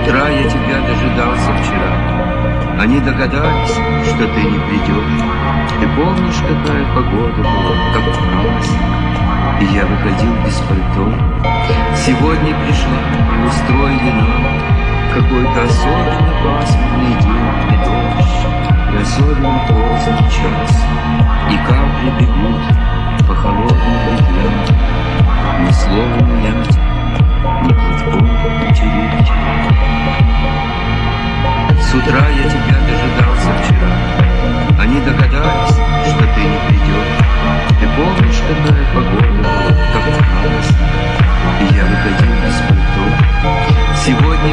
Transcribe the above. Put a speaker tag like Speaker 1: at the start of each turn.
Speaker 1: утра я тебя дожидался вчера. Они догадались, что ты не придешь. Ты помнишь, какая погода была, как праздник? И я выходил без пальто. Сегодня пришла и устроили нам какой-то особенно пасмурный день и дождь, и особенно поздний час, и С утра я тебя дожидался вчера. Они догадались, что ты не придешь. Ты помнишь, какая погода была, как праздник? И я выходил без пальто. Сегодня